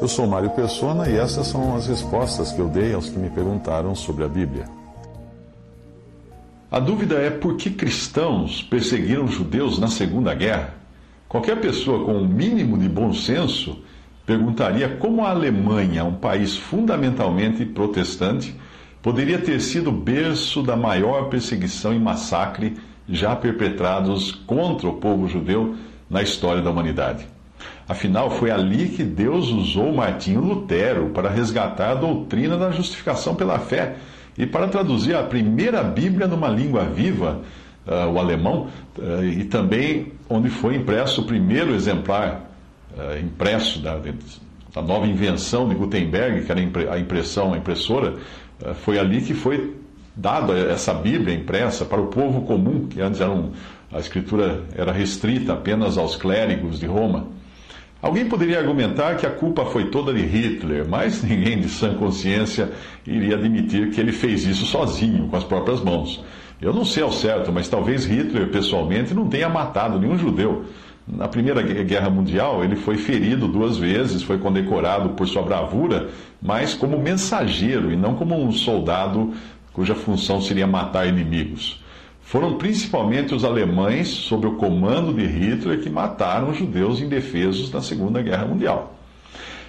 Eu sou Mário Persona e essas são as respostas que eu dei aos que me perguntaram sobre a Bíblia. A dúvida é por que cristãos perseguiram judeus na Segunda Guerra? Qualquer pessoa com o um mínimo de bom senso perguntaria como a Alemanha, um país fundamentalmente protestante, poderia ter sido berço da maior perseguição e massacre já perpetrados contra o povo judeu na história da humanidade. Afinal, foi ali que Deus usou Martinho Lutero para resgatar a doutrina da justificação pela fé e para traduzir a primeira Bíblia numa língua viva, uh, o alemão, uh, e também onde foi impresso o primeiro exemplar uh, impresso da, da, nova invenção de Gutenberg, que era a impressão, a impressora, foi ali que foi dada essa Bíblia impressa para o povo comum, que antes era um, a escritura era restrita apenas aos clérigos de Roma. Alguém poderia argumentar que a culpa foi toda de Hitler, mas ninguém de sã consciência iria admitir que ele fez isso sozinho, com as próprias mãos. Eu não sei ao certo, mas talvez Hitler pessoalmente não tenha matado nenhum judeu. Na Primeira Guerra Mundial, ele foi ferido duas vezes, foi condecorado por sua bravura, mas como mensageiro e não como um soldado cuja função seria matar inimigos. Foram principalmente os alemães, sob o comando de Hitler, que mataram os judeus indefesos na Segunda Guerra Mundial.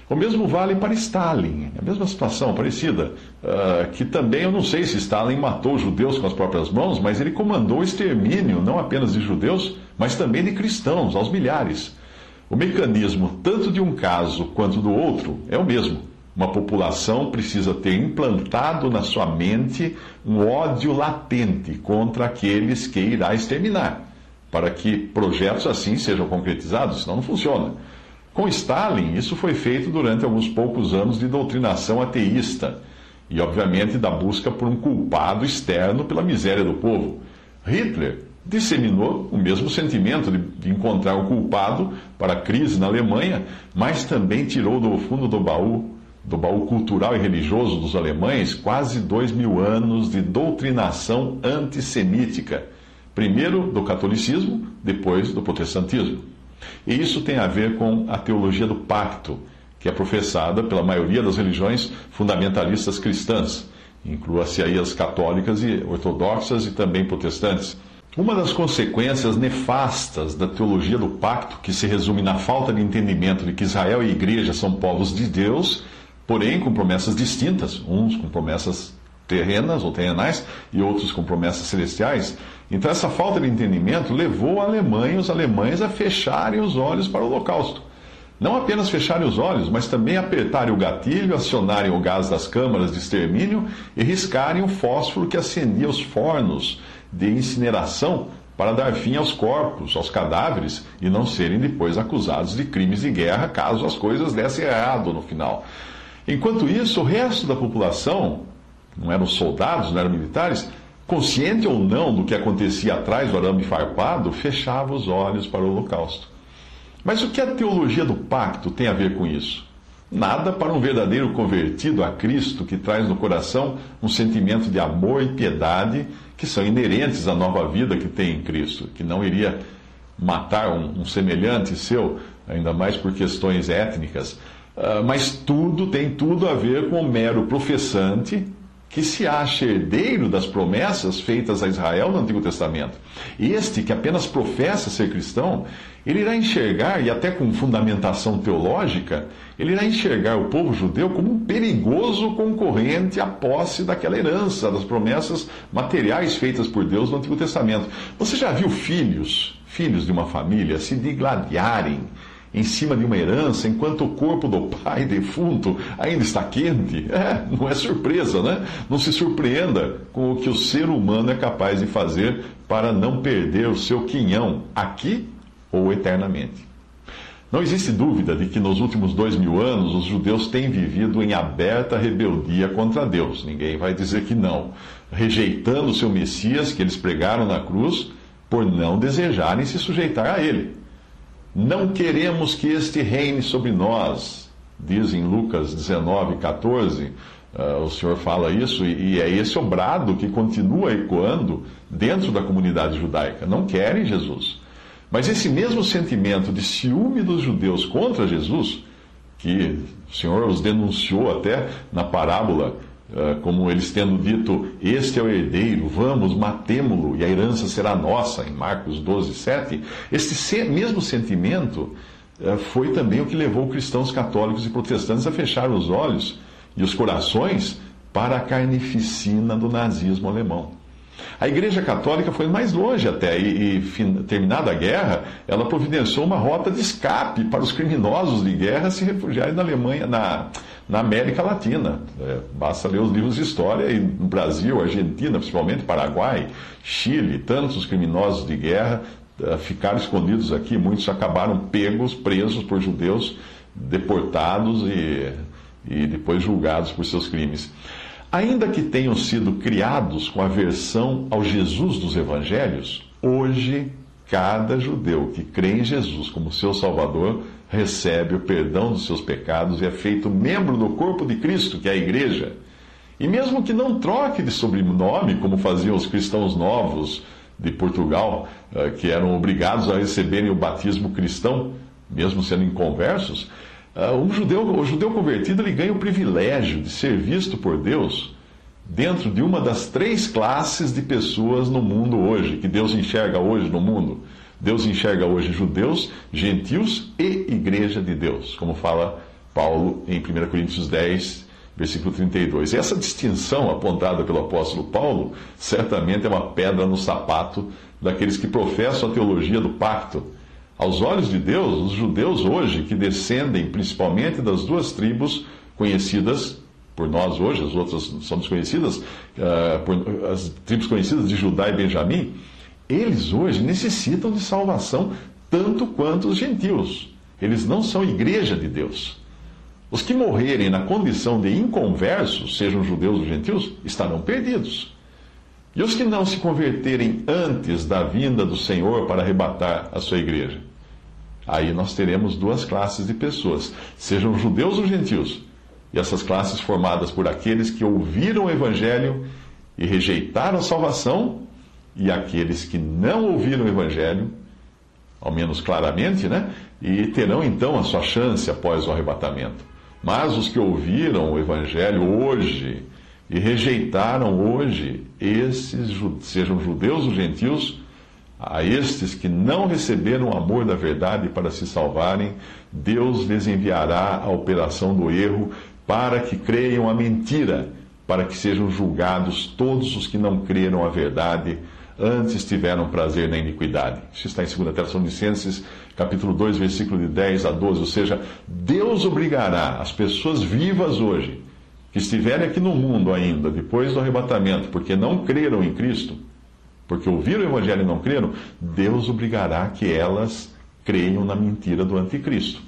O mesmo vale para Stalin, a mesma situação parecida, uh, que também eu não sei se Stalin matou judeus com as próprias mãos, mas ele comandou o extermínio não apenas de judeus, mas também de cristãos, aos milhares. O mecanismo, tanto de um caso quanto do outro, é o mesmo. Uma população precisa ter implantado na sua mente um ódio latente contra aqueles que irá exterminar, para que projetos assim sejam concretizados, senão não funciona. Com Stalin, isso foi feito durante alguns poucos anos de doutrinação ateísta e, obviamente, da busca por um culpado externo pela miséria do povo. Hitler disseminou o mesmo sentimento de, encontrar o culpado para a crise na Alemanha, mas também tirou do fundo do baú do baú cultural e religioso dos alemães quase dois mil anos de doutrinação antissemítica. Primeiro do catolicismo, depois do protestantismo. E isso tem a ver com a teologia do pacto, que é professada pela maioria das religiões fundamentalistas cristãs, inclua-se aí as católicas e ortodoxas e também protestantes. Uma das consequências nefastas da teologia do pacto, que se resume na falta de entendimento de que Israel e a igreja são povos de Deus, porém com promessas distintas, uns com promessas terrenas ou terrenais e outros com promessas celestiais. Então essa falta de entendimento levou a Alemanha, os alemães a fecharem os olhos para o holocausto. Não apenas fecharem os olhos, mas também apertarem o gatilho, acionarem o gás das câmaras de extermínio e riscarem o fósforo que acendia os fornos de incineração para dar fim aos corpos, aos cadáveres e não serem depois acusados de crimes de guerra caso as coisas dessem errado no final. Enquanto isso, o resto da população, não eram soldados, não eram militares, consciente ou não do que acontecia atrás do arame farpado, fechava os olhos para o holocausto. Mas o que a teologia do pacto tem a ver com isso? Nada para um verdadeiro convertido a Cristo que traz no coração um sentimento de amor e piedade que são inerentes à nova vida que tem em Cristo, que não iria matar um, um semelhante seu, ainda mais por questões étnicas, mas tudo tem tudo a ver com o mero professante que se acha herdeiro das promessas feitas a Israel no Antigo Testamento. Este que apenas professa ser cristão, ele irá enxergar, e até com fundamentação teológica, ele irá enxergar o povo judeu como um perigoso concorrente à posse daquela herança, das promessas materiais feitas por Deus no Antigo Testamento. Você já viu filhos, filhos de uma família, se digladiarem em cima de uma herança, enquanto o corpo do pai defunto ainda está quente, é, não é surpresa, né? Não se surpreenda com o que o ser humano é capaz de fazer para não perder o seu quinhão, aqui ou eternamente. Não existe dúvida de que nos últimos dois mil anos os judeus têm vivido em aberta rebeldia contra Deus. Ninguém vai dizer que não. Rejeitando o seu Messias que eles pregaram na cruz por não desejarem se sujeitar a ele. Não queremos que este reine sobre nós, diz em Lucas 19, 14. Uh, o Senhor fala isso, e, e é esse o brado que continua ecoando dentro da comunidade judaica. Não querem Jesus. Mas esse mesmo sentimento de ciúme dos judeus contra Jesus, que o Senhor os denunciou até na parábola, como eles tendo dito: Este é o herdeiro, vamos, matemo-lo, e a herança será nossa, em Marcos 12, 7. Este mesmo sentimento eh, foi também o que levou cristãos católicos e protestantes a fechar os olhos e os corações para a carnificina do nazismo alemão. A Igreja Católica foi mais longe até, e, e terminada a guerra, ela providenciou uma rota de escape para os criminosos de guerra se refugiarem na Alemanha, na, na América Latina. É, basta ler os livros de história, e no Brasil, Argentina, principalmente Paraguai, Chile, tantos criminosos de guerra uh, ficaram escondidos aqui, muitos acabaram pegos, presos por judeus, deportados e, e depois julgados por seus crimes. Ainda que tenham sido criados com aversão ao Jesus dos evangelhos, hoje cada judeu que crê em Jesus como seu Salvador recebe o perdão dos seus pecados e é feito membro do corpo de Cristo, que é a igreja. E mesmo que não troque de sobrenome, como faziam os cristãos novos de Portugal, eh, que eram obrigados a receberem o batismo cristão, mesmo sendo inconversos, um judeu, o judeu convertido ele ganha o privilégio de ser visto por Deus dentro de uma das três classes de pessoas no mundo hoje, que Deus enxerga hoje no mundo. Deus enxerga hoje judeus, gentios e igreja de Deus, como fala Paulo em 1 Coríntios 10, versículo 32. Essa distinção apontada pelo apóstolo Paulo certamente é uma pedra no sapato daqueles que professam a teologia do pacto aos olhos de Deus, os judeus hoje, que descendem principalmente das duas tribos conhecidas por nós hoje, as outras são desconhecidas, uh, por, as tribos conhecidas de Judá e Benjamim, eles hoje necessitam de salvação tanto quanto os gentios. Eles não são igreja de Deus. Os que morrerem na condição de inconversos, sejam judeus ou gentios, estarão perdidos. E os que não se converterem antes da vinda do Senhor para arrebatar a sua igreja? Aí nós teremos duas classes de pessoas, sejam judeus ou gentios. E essas classes formadas por aqueles que ouviram o Evangelho e rejeitaram a salvação, e aqueles que não ouviram o Evangelho, ao menos claramente, né? E terão então a sua chance após o arrebatamento. Mas os que ouviram o Evangelho hoje e rejeitaram hoje, esses, sejam judeus ou gentios, a estes que não receberam o amor da verdade para se salvarem, Deus lhes enviará a operação do erro para que creiam a mentira, para que sejam julgados todos os que não creram a verdade, antes tiveram prazer na iniquidade. Isso está em 2 Tessalonicenses, capítulo 2, versículo de 10 a 12. Ou seja, Deus obrigará as pessoas vivas hoje, que estiverem aqui no mundo ainda, depois do arrebatamento, porque não creram em Cristo, porque ouviram o Evangelho e não creram, Deus obrigará que elas creiam na mentira do anticristo.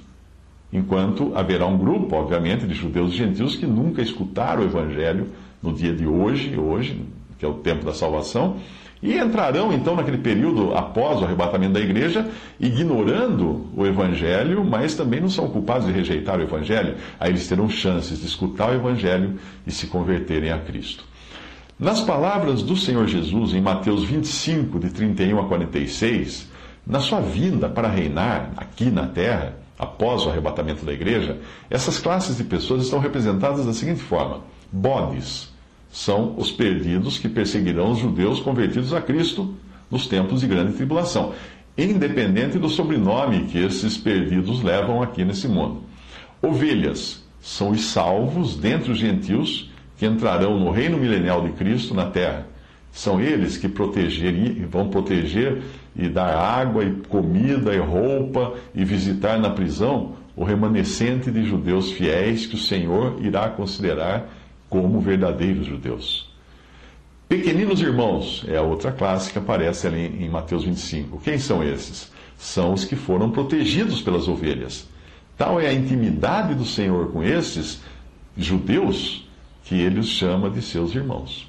Enquanto haverá um grupo, obviamente, de judeus e gentios que nunca escutaram o Evangelho no dia de hoje, hoje, que é o tempo da salvação, e entrarão então naquele período após o arrebatamento da igreja, ignorando o Evangelho, mas também não são culpados de rejeitar o Evangelho. Aí eles terão chances de escutar o Evangelho e se converterem a Cristo. Nas palavras do Senhor Jesus, em Mateus 25, de 31 a 46, na sua vinda para reinar aqui na terra, após o arrebatamento da igreja, essas classes de pessoas estão representadas da seguinte forma: bodes são os perdidos que perseguirão os judeus convertidos a Cristo nos tempos de grande tribulação, independente do sobrenome que esses perdidos levam aqui nesse mundo. Ovelhas são os salvos dentre os gentios entrarão no reino milenial de Cristo na terra. São eles que vão proteger e dar água e comida e roupa e visitar na prisão o remanescente de judeus fiéis que o Senhor irá considerar como verdadeiros judeus. Pequeninos irmãos é a outra classe que aparece ali em Mateus 25. Quem são esses? São os que foram protegidos pelas ovelhas. Tal é a intimidade do Senhor com esses judeus que ele os chama de seus irmãos.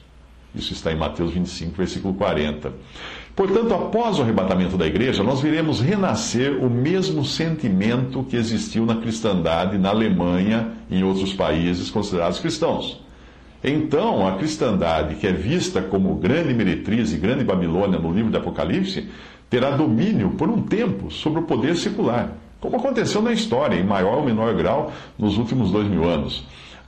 Isso está em Mateus 25, versículo 40. Portanto, após o arrebatamento da igreja, nós viremos renascer o mesmo sentimento que existiu na cristandade na Alemanha e em outros países considerados cristãos. Então, a cristandade, que é vista como grande meretriz e grande Babilônia no livro de Apocalipse, terá domínio por um tempo sobre o poder secular, como aconteceu na história, em maior ou menor grau, nos últimos dois mil anos.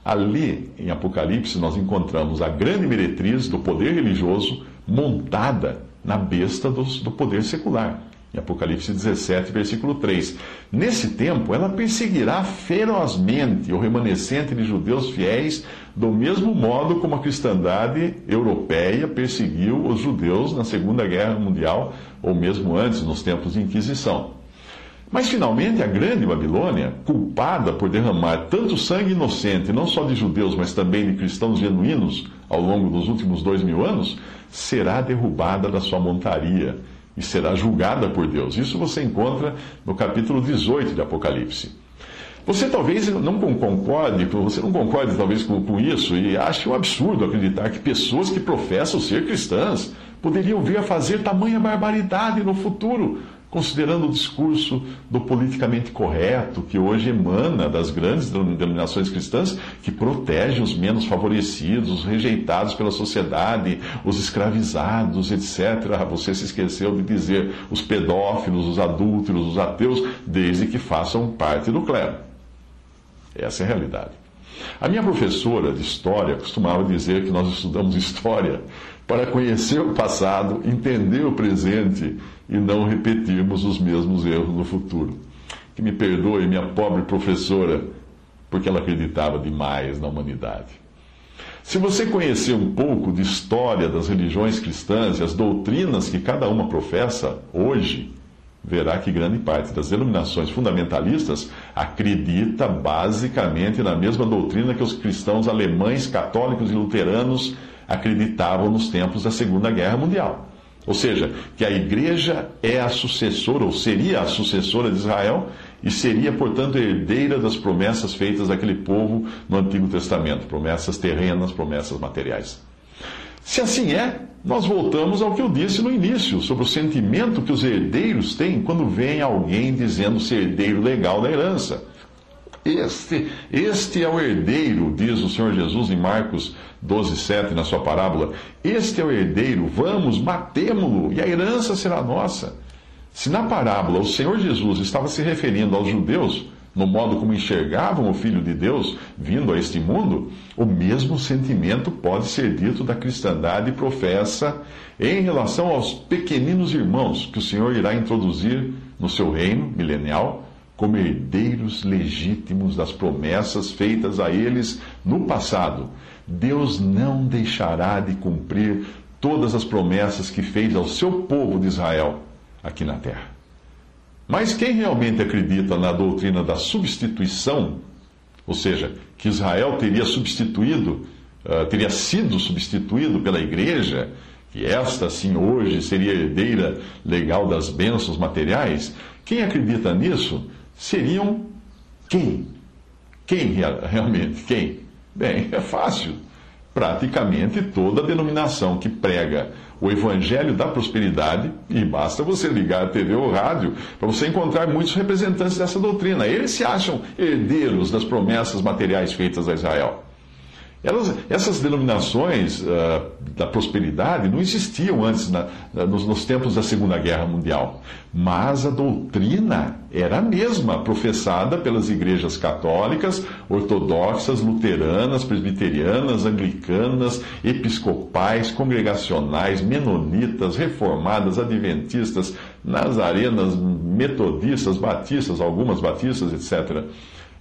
Ali, em Apocalipse, nós encontramos a grande meretriz do poder religioso montada na besta do, do poder secular. Em Apocalipse 17, versículo 3. Nesse tempo, ela perseguirá ferozmente o remanescente de judeus fiéis, do mesmo modo como a cristandade europeia perseguiu os judeus na Segunda Guerra Mundial, ou mesmo antes, nos tempos de Inquisição. Mas finalmente a grande Babilônia, culpada por derramar tanto sangue inocente, não só de judeus, mas também de cristãos genuínos ao longo dos últimos dois mil anos, será derrubada da sua montaria e será julgada por Deus. Isso você encontra no capítulo 18 de Apocalipse. Você talvez não concorde, você não concorde talvez com, com isso e ache um absurdo acreditar que pessoas que professam ser cristãs poderiam vir a fazer tamanha barbaridade no futuro, considerando o discurso do politicamente correto que hoje emana das grandes denominações cristãs que protege os menos favorecidos, os rejeitados pela sociedade, os escravizados, etc. Você se esqueceu de dizer os pedófilos, os adúlteros, os ateus, desde que façam parte do clero. Essa é a realidade. A minha professora de história costumava dizer que nós estudamos história para conhecer o passado, entender o presente e não repetirmos os mesmos erros no futuro. Que me perdoe, minha pobre professora, porque ela acreditava demais na humanidade. Se você conhecer um pouco de história das religiões cristãs e as doutrinas que cada uma professa hoje, verá que grande parte das denominações fundamentalistas acredita basicamente na mesma doutrina que os cristãos alemães, católicos e luteranos acreditavam nos tempos da Segunda Guerra Mundial. Ou seja, que a igreja é a sucessora, ou seria a sucessora de Israel, e seria, portanto, herdeira das promessas feitas àquele povo no Antigo Testamento promessas terrenas, promessas materiais. Se assim é, nós voltamos ao que eu disse no início, sobre o sentimento que os herdeiros têm quando vem alguém dizendo ser herdeiro legal da herança. Este, este é o herdeiro, diz o Senhor Jesus em Marcos 12, 7, na sua parábola. Este é o herdeiro, vamos, matemo-lo, e a herança será nossa. Se na parábola o Senhor Jesus estava se referindo aos judeus, no modo como enxergavam o Filho de Deus vindo a este mundo, o mesmo sentimento pode ser dito da cristandade professa em relação aos pequeninos irmãos que o Senhor irá introduzir no seu reino milenial como herdeiros legítimos das promessas feitas a eles no passado. Deus não deixará de cumprir todas as promessas que fez ao seu povo de Israel aqui na terra. Mas quem realmente acredita na doutrina da substituição, ou seja, que Israel teria substituído, uh, teria sido substituído pela igreja, que esta sim hoje seria herdeira legal das bênçãos materiais, quem acredita nisso seriam quem? Quem realmente? Quem? Bem, é fácil. Praticamente toda denominação que prega o evangelho da prosperidade, e basta você ligar a TV ou rádio para você encontrar muitos representantes dessa doutrina. Eles se acham herdeiros das promessas materiais feitas a Israel. Elas, essas denominações uh, da prosperidade não existiam antes, na, nos, nos, tempos da Segunda Guerra Mundial. Mas a doutrina era a mesma, professada pelas igrejas católicas, ortodoxas, luteranas, presbiterianas, anglicanas, episcopais, congregacionais, menonitas, reformadas, adventistas, nazarenas, metodistas, batistas, algumas batistas, etc.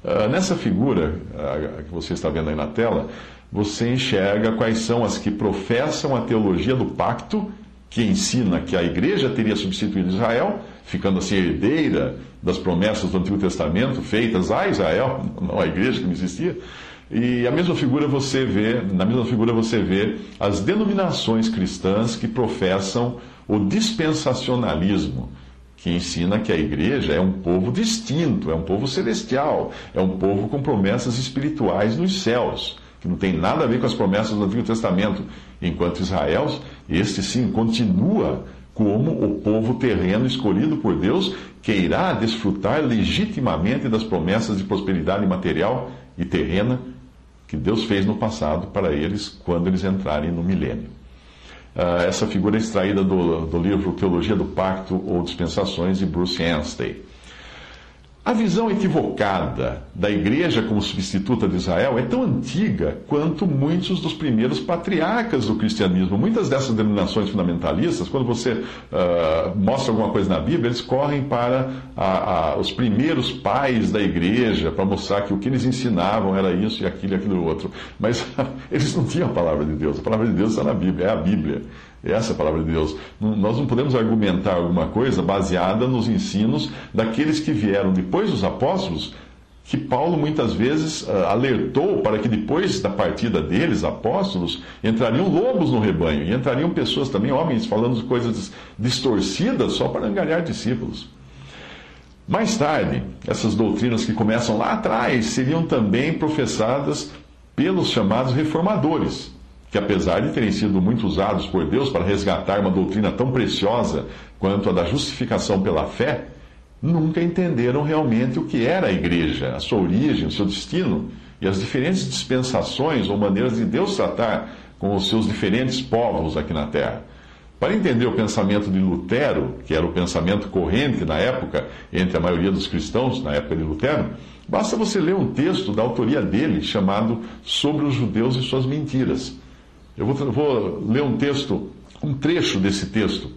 Ah, nessa figura uh, que você está vendo aí na tela, você enxerga quais são as que professam a teologia do pacto, que ensina que a igreja teria substituído Israel, ficando assim herdeira das promessas do Antigo Testamento feitas a Israel, não a igreja que não existia. E a mesma figura você vê, na mesma figura você vê as denominações cristãs que professam o dispensacionalismo que ensina que a igreja é um povo distinto, é um povo celestial, é um povo com promessas espirituais nos céus, que não tem nada a ver com as promessas do Antigo Testamento. Enquanto Israel, este sim continua como o povo terreno escolhido por Deus, que irá desfrutar legitimamente das promessas de prosperidade material e terrena que Deus fez no passado para eles quando eles entrarem no milênio. Uh, essa figura extraída do, do livro Teologia do Pacto ou Dispensações de Bruce Anstey. A visão equivocada da igreja como substituta de Israel é tão antiga quanto muitos dos primeiros patriarcas do cristianismo. Muitas dessas denominações fundamentalistas, quando você uh, mostra alguma coisa na Bíblia, eles correm para a, a, os primeiros pais da igreja para mostrar que o que eles ensinavam era isso e aquilo e aquilo outro. Mas eles não tinham a palavra de Deus. A palavra de Deus está na Bíblia, é a Bíblia. Essa é a palavra de Deus. Nós não podemos argumentar alguma coisa baseada nos ensinos daqueles que vieram depois dos apóstolos, que Paulo muitas vezes uh, alertou para que depois da partida deles, apóstolos, entrariam lobos no rebanho e entrariam pessoas também, homens, falando coisas distorcidas só para enganar discípulos. Mais tarde, essas doutrinas que começam lá atrás seriam também professadas pelos chamados reformadores que apesar de terem sido muito usados por Deus para resgatar uma doutrina tão preciosa quanto a da justificação pela fé, nunca entenderam realmente o que era a igreja, a sua origem, o seu destino e as diferentes dispensações ou maneiras de Deus tratar com os seus diferentes povos aqui na terra. Para entender o pensamento de Lutero, que era o pensamento corrente na época entre a maioria dos cristãos, na época de Lutero, basta você ler um texto da autoria dele chamado Sobre os Judeus e Suas Mentiras eu vou, vou ler um texto, um trecho desse texto.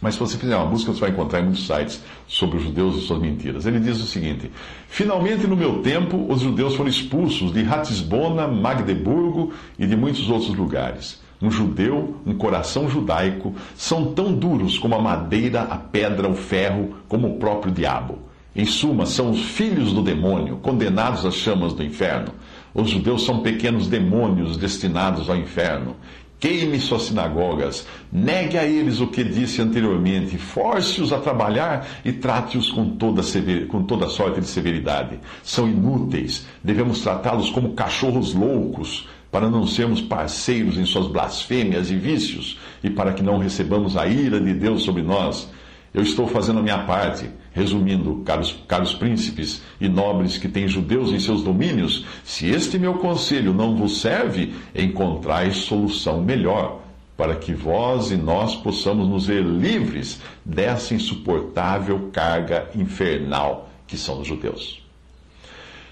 Mas se você fizer uma busca, você vai encontrar em muitos sites sobre os judeus e suas mentiras. Ele diz o seguinte: Finalmente, no meu tempo, os judeus foram expulsos de Ratisbona, Magdeburgo e de muitos outros lugares. Um judeu, um coração judaico, são tão duros como a madeira, a pedra, o ferro, como o próprio diabo. Em suma, são os filhos do demônio, condenados às chamas do inferno. Os judeus são pequenos demônios destinados ao inferno. Queime suas sinagogas, negue a eles o que disse anteriormente, force-os a trabalhar e trate-os com toda, com toda sorte de severidade. São inúteis, devemos tratá-los como cachorros loucos, para não sermos parceiros em suas blasfêmias e vícios, e para que não recebamos a ira de Deus sobre nós. Eu estou fazendo a minha parte. Resumindo, caros, caros príncipes e nobres que têm judeus em seus domínios, se este meu conselho não vos serve, encontrai solução melhor, para que vós e nós possamos nos ver livres dessa insuportável carga infernal que são os judeus.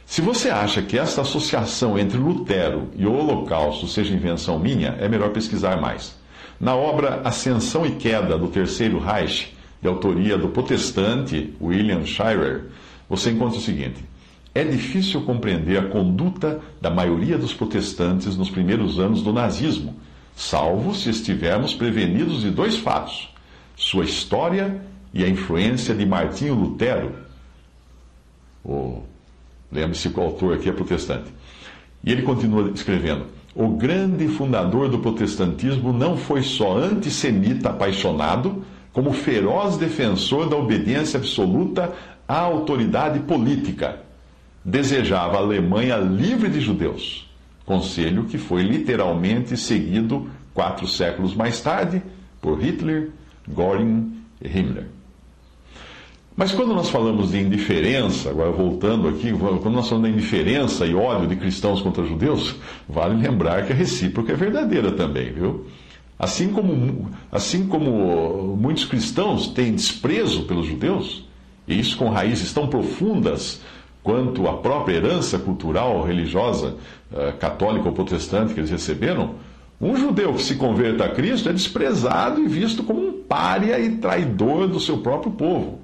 Se você acha que esta associação entre Lutero e o Holocausto seja invenção minha, é melhor pesquisar mais. Na obra Ascensão e Queda do Terceiro Reich, de autoria do protestante William Shirer, você encontra o seguinte: é difícil compreender a conduta da maioria dos protestantes nos primeiros anos do nazismo, salvo se estivermos prevenidos de dois fatos: sua história e a influência de Martinho Lutero. Lembre-se que o autor aqui é protestante. E ele continua escrevendo: o grande fundador do protestantismo não foi só antissemita apaixonado, como feroz defensor da obediência absoluta à autoridade política. Desejava a Alemanha livre de judeus, conselho que foi literalmente seguido quatro séculos mais tarde por Hitler, Göring e Himmler. Mas quando nós falamos de indiferença, agora voltando aqui, quando nós falamos de indiferença e ódio de cristãos contra judeus, vale lembrar que a recíproca é verdadeira também, viu? Assim como, assim como muitos cristãos têm desprezo pelos judeus, e isso com raízes tão profundas quanto a própria herança cultural, religiosa, uh, católica ou protestante que eles receberam, um judeu que se converta a Cristo é desprezado e visto como um pária e traidor do seu próprio povo.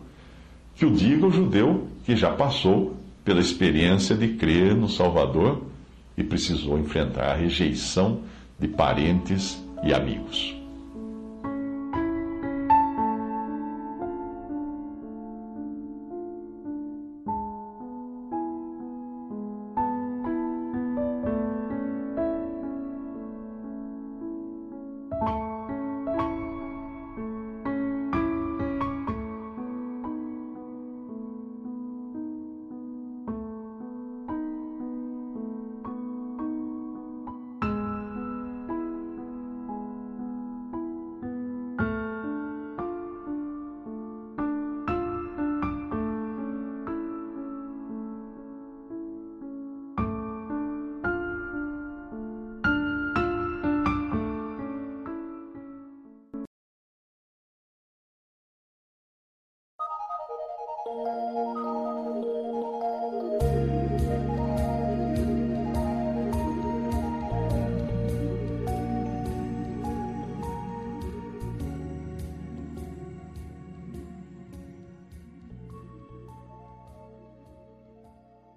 Que o diga o judeu que já passou pela experiência de crer no Salvador e precisou enfrentar a rejeição de parentes e amigos.